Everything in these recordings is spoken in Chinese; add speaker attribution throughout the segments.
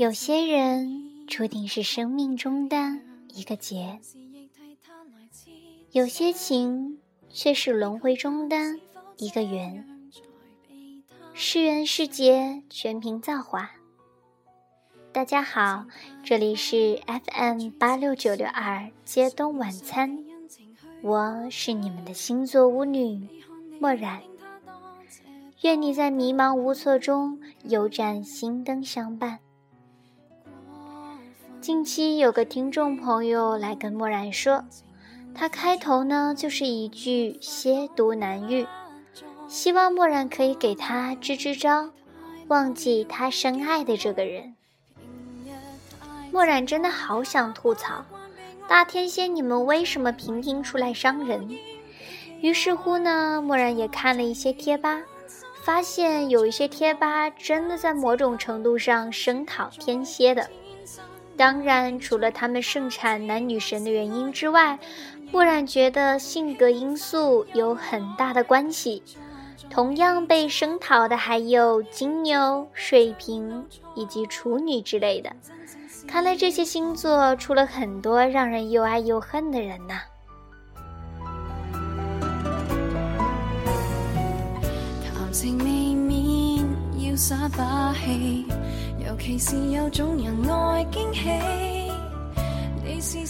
Speaker 1: 有些人注定是生命中的一个劫，有些情却是轮回中的一个缘。是缘是劫，全凭造化。大家好，这里是 FM 八六九六二街东晚餐，我是你们的星座巫女墨染。愿你在迷茫无措中有盏心灯相伴。近期有个听众朋友来跟墨染说，他开头呢就是一句亵渎难遇，希望墨染可以给他支支招，忘记他深爱的这个人。墨染真的好想吐槽，大天蝎你们为什么频频出来伤人？于是乎呢，墨染也看了一些贴吧，发现有一些贴吧真的在某种程度上声讨天蝎的。当然，除了他们盛产男女神的原因之外，墨染觉得性格因素有很大的关系。同样被声讨的还有金牛、水瓶以及处女之类的。看来这些星座出了很多让人又爱又恨的人呐。尤其是有种人爱惊喜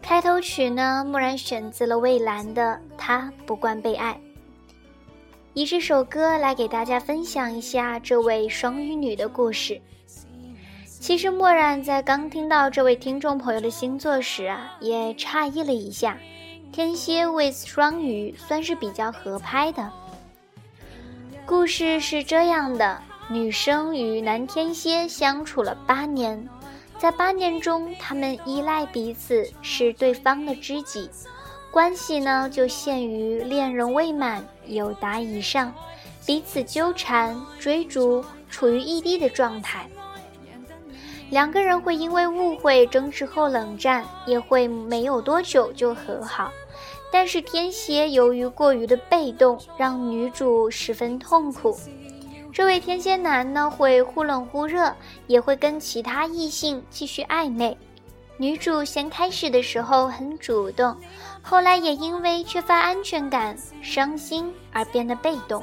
Speaker 1: 开头曲呢，蓦然选择了蔚蓝的《他不惯被爱》，以这首歌来给大家分享一下这位双鱼女的故事。其实蓦然在刚听到这位听众朋友的星座时啊，也诧异了一下，天蝎 with 双鱼算是比较合拍的。故事是这样的。女生与男天蝎相处了八年，在八年中，他们依赖彼此，是对方的知己，关系呢就限于恋人未满，有达以上，彼此纠缠追逐，处于异地的状态。两个人会因为误会争执后冷战，也会没有多久就和好。但是天蝎由于过于的被动，让女主十分痛苦。这位天蝎男呢，会忽冷忽热，也会跟其他异性继续暧昧。女主先开始的时候很主动，后来也因为缺乏安全感、伤心而变得被动。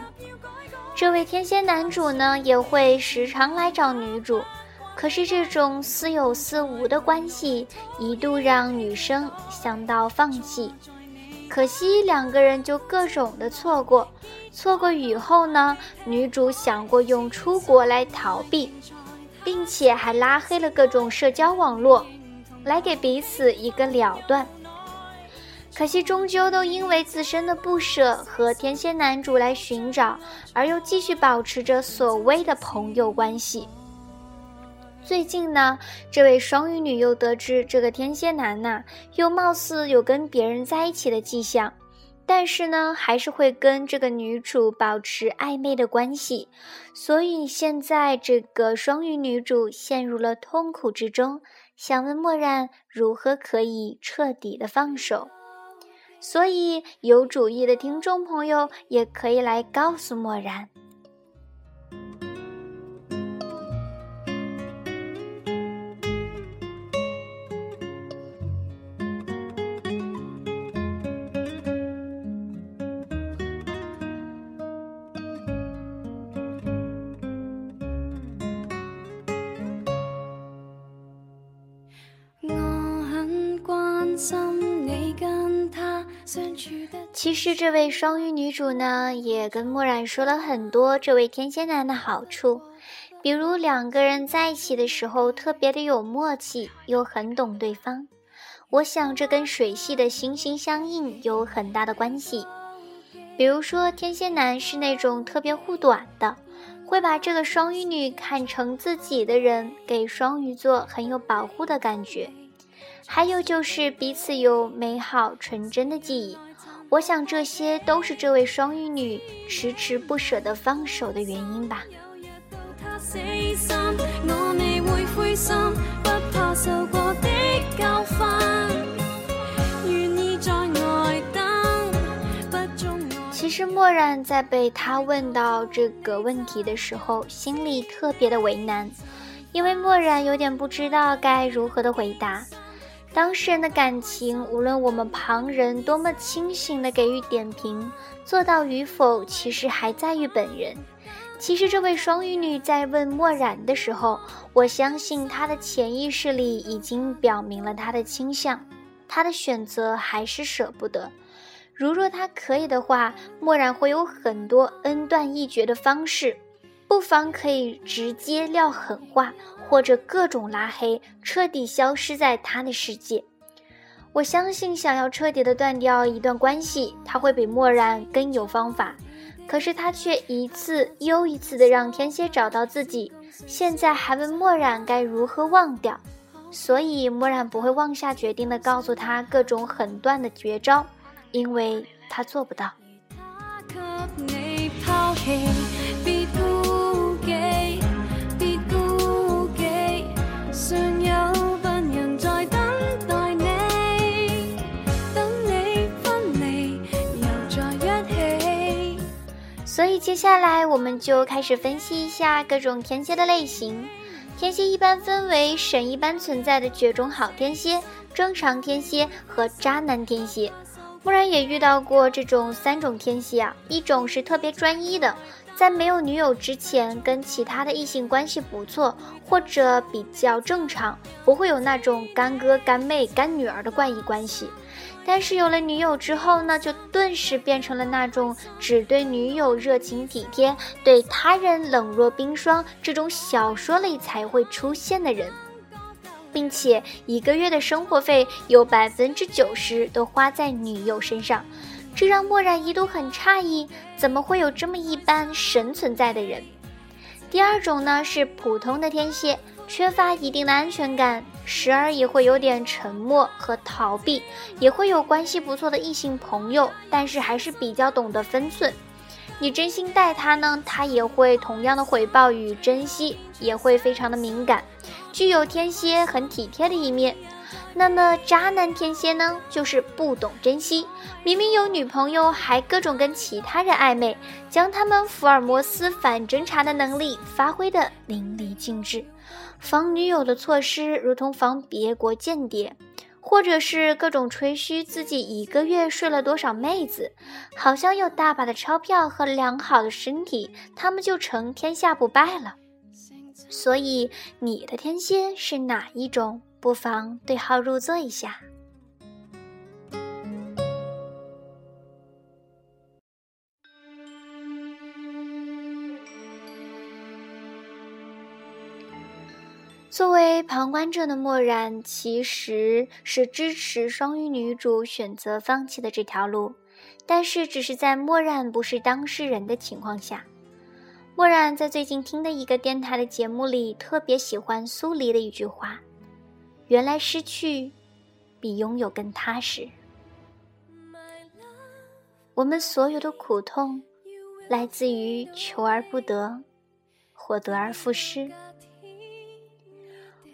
Speaker 1: 这位天蝎男主呢，也会时常来找女主，可是这种似有似无的关系，一度让女生想到放弃。可惜两个人就各种的错过，错过以后呢，女主想过用出国来逃避，并且还拉黑了各种社交网络，来给彼此一个了断。可惜终究都因为自身的不舍和天蝎男主来寻找，而又继续保持着所谓的朋友关系。最近呢，这位双鱼女又得知这个天蝎男呐，又貌似有跟别人在一起的迹象，但是呢，还是会跟这个女主保持暧昧的关系，所以现在这个双鱼女主陷入了痛苦之中，想问墨染如何可以彻底的放手，所以有主意的听众朋友也可以来告诉墨然。其实这位双鱼女主呢，也跟墨染说了很多这位天蝎男的好处，比如两个人在一起的时候特别的有默契，又很懂对方。我想这跟水系的心心相印有很大的关系。比如说天蝎男是那种特别护短的，会把这个双鱼女看成自己的人，给双鱼座很有保护的感觉。还有就是彼此有美好纯真的记忆。我想这些都是这位双鱼女迟迟不舍得放手的原因吧。其实墨染在被他问到这个问题的时候，心里特别的为难，因为漠然有点不知道该如何的回答。当事人的感情，无论我们旁人多么清醒的给予点评，做到与否，其实还在于本人。其实，这位双鱼女在问墨染的时候，我相信她的潜意识里已经表明了她的倾向，她的选择还是舍不得。如若她可以的话，墨染会有很多恩断义绝的方式。不妨可以直接撂狠话，或者各种拉黑，彻底消失在他的世界。我相信，想要彻底的断掉一段关系，他会比漠然更有方法。可是他却一次又一次的让天蝎找到自己，现在还问漠然该如何忘掉。所以漠然不会妄下决定的告诉他各种狠断的绝招，因为他做不到。接下来我们就开始分析一下各种天蝎的类型。天蝎一般分为神一般存在的绝种好天蝎、正常天蝎和渣男天蝎。木然也遇到过这种三种天蝎啊，一种是特别专一的。在没有女友之前，跟其他的异性关系不错，或者比较正常，不会有那种干哥、干妹、干女儿的怪异关系。但是有了女友之后呢，就顿时变成了那种只对女友热情体贴，对他人冷若冰霜，这种小说里才会出现的人，并且一个月的生活费有百分之九十都花在女友身上。这让漠然一度很诧异，怎么会有这么一般神存在的人？第二种呢是普通的天蝎，缺乏一定的安全感，时而也会有点沉默和逃避，也会有关系不错的异性朋友，但是还是比较懂得分寸。你真心待他呢，他也会同样的回报与珍惜，也会非常的敏感，具有天蝎很体贴的一面。那么渣男天蝎呢，就是不懂珍惜，明明有女朋友，还各种跟其他人暧昧，将他们福尔摩斯反侦查的能力发挥的淋漓尽致。防女友的措施如同防别国间谍，或者是各种吹嘘自己一个月睡了多少妹子，好像有大把的钞票和良好的身体，他们就成天下不败了。所以你的天蝎是哪一种？不妨对号入座一下。作为旁观者的漠然，其实是支持双鱼女主选择放弃的这条路，但是只是在漠然不是当事人的情况下。漠然在最近听的一个电台的节目里，特别喜欢苏黎的一句话。原来失去比拥有更踏实。我们所有的苦痛，来自于求而不得，或得而复失。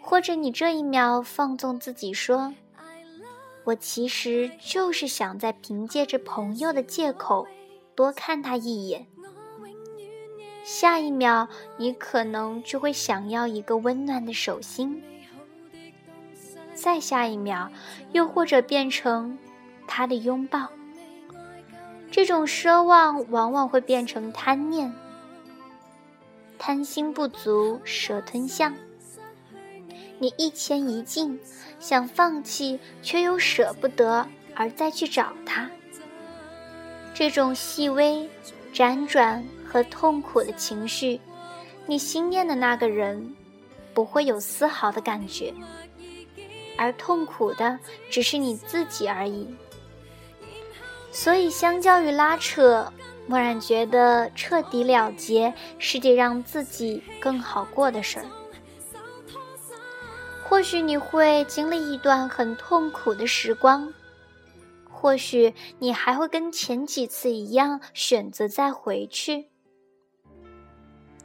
Speaker 1: 或者你这一秒放纵自己说：“我其实就是想在凭借着朋友的借口多看他一眼。”下一秒，你可能就会想要一个温暖的手心。再下一秒，又或者变成他的拥抱。这种奢望往往会变成贪念，贪心不足蛇吞象。你一前一进，想放弃却又舍不得，而再去找他。这种细微、辗转和痛苦的情绪，你心念的那个人不会有丝毫的感觉。而痛苦的只是你自己而已，所以相较于拉扯，默然觉得彻底了结是件让自己更好过的事儿。或许你会经历一段很痛苦的时光，或许你还会跟前几次一样选择再回去，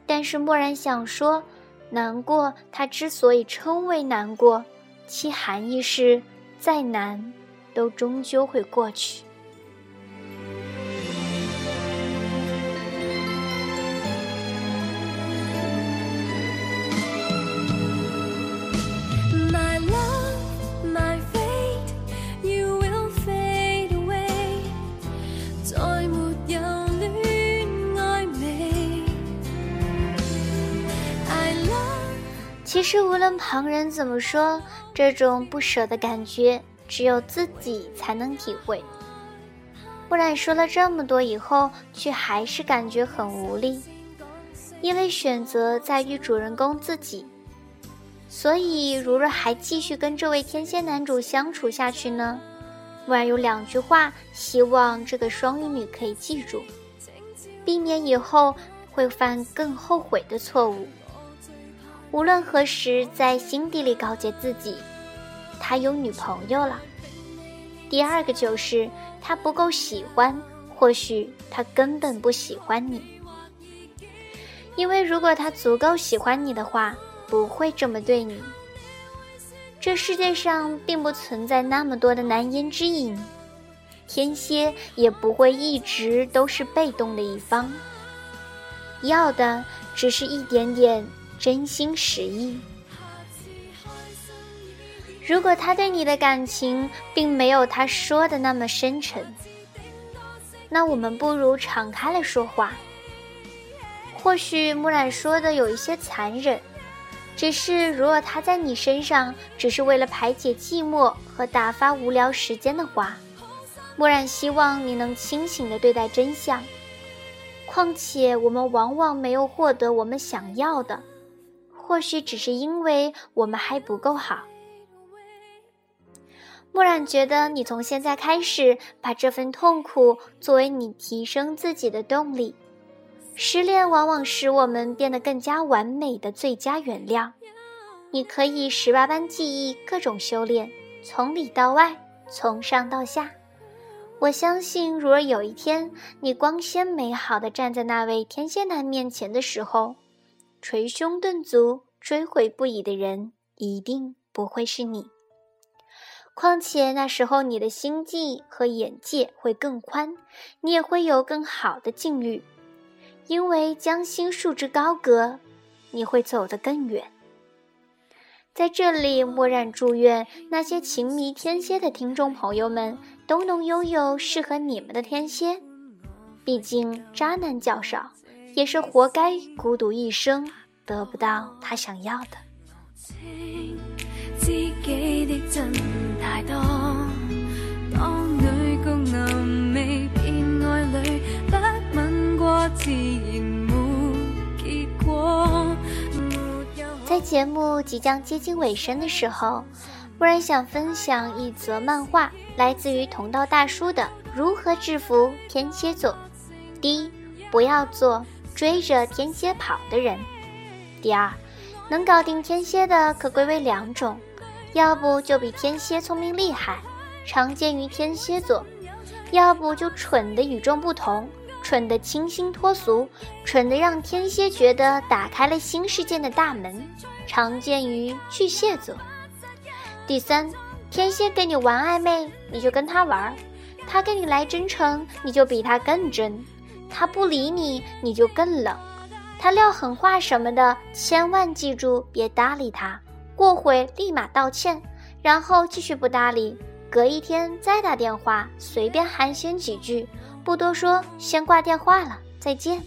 Speaker 1: 但是默然想说，难过它之所以称为难过。其含义是，再难都终究会过去。其实无论旁人怎么说。这种不舍的感觉只有自己才能体会。木然说了这么多以后，却还是感觉很无力，因为选择在于主人公自己。所以，如若还继续跟这位天蝎男主相处下去呢？木然有两句话，希望这个双鱼女可以记住，避免以后会犯更后悔的错误。无论何时，在心底里告诫自己，他有女朋友了。第二个就是他不够喜欢，或许他根本不喜欢你。因为如果他足够喜欢你的话，不会这么对你。这世界上并不存在那么多的难言之隐，天蝎也不会一直都是被动的一方，要的只是一点点。真心实意。如果他对你的感情并没有他说的那么深沉，那我们不如敞开了说话。或许木染说的有一些残忍，只是如果他在你身上只是为了排解寂寞和打发无聊时间的话，木染希望你能清醒的对待真相。况且我们往往没有获得我们想要的。或许只是因为我们还不够好。木染觉得，你从现在开始把这份痛苦作为你提升自己的动力。失恋往往使我们变得更加完美的最佳原料。你可以十八般技艺，各种修炼，从里到外，从上到下。我相信，如果有一天你光鲜美好的站在那位天蝎男面前的时候，捶胸顿足、追悔不已的人，一定不会是你。况且那时候你的心境和眼界会更宽，你也会有更好的境遇。因为将心束之高阁，你会走得更远。在这里，默然祝愿那些情迷天蝎的听众朋友们，都能拥有适合你们的天蝎。毕竟渣男较少。也是活该孤独一生，得不到他想要的。在节目即将接近尾声的时候，忽然想分享一则漫画，来自于同道大叔的《如何制服天蝎座》。第一，不要做。追着天蝎跑的人。第二，能搞定天蝎的可归为两种，要不就比天蝎聪明厉害，常见于天蝎座；要不就蠢的与众不同，蠢的清新脱俗，蠢的让天蝎觉得打开了新世界的大门，常见于巨蟹座。第三，天蝎跟你玩暧昧，你就跟他玩；他跟你来真诚，你就比他更真。他不理你，你就更冷；他撂狠话什么的，千万记住别搭理他。过会立马道歉，然后继续不搭理。隔一天再打电话，随便寒暄几句，不多说，先挂电话了，再见。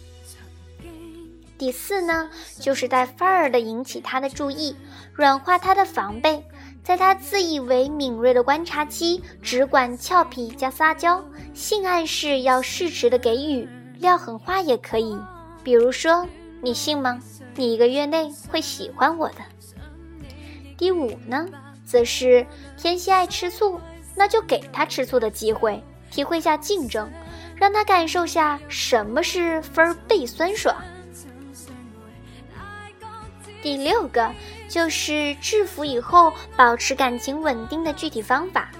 Speaker 1: 第四呢，就是带范儿的引起他的注意，软化他的防备，在他自以为敏锐的观察期，只管俏皮加撒娇，性暗示要适时的给予。撂狠话也可以，比如说，你信吗？你一个月内会喜欢我的。第五呢，则是天蝎爱吃醋，那就给他吃醋的机会，体会下竞争，让他感受下什么是分倍酸爽。第六个就是制服以后保持感情稳定的具体方法：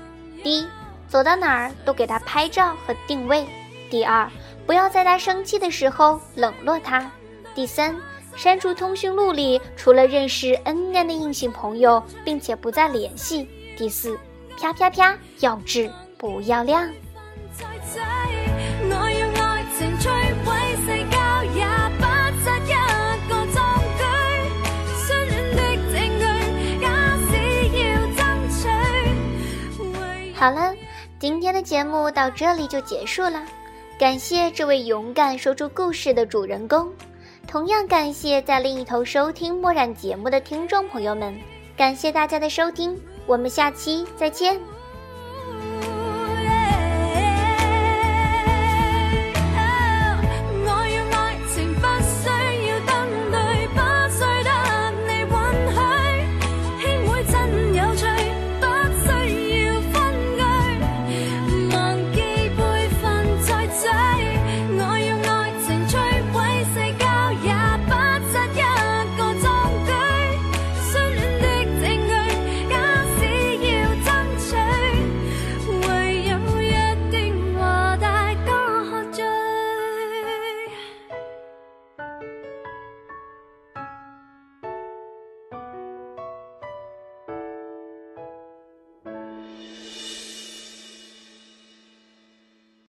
Speaker 1: 第一，走到哪儿都给他拍照和定位；第二。不要在他生气的时候冷落他。第三，删除通讯录里除了认识 N 年的异性朋友，并且不再联系。第四，啪啪啪，要质不要量。好了，今天的节目到这里就结束了。感谢这位勇敢说出故事的主人公，同样感谢在另一头收听墨染节目的听众朋友们，感谢大家的收听，我们下期再见。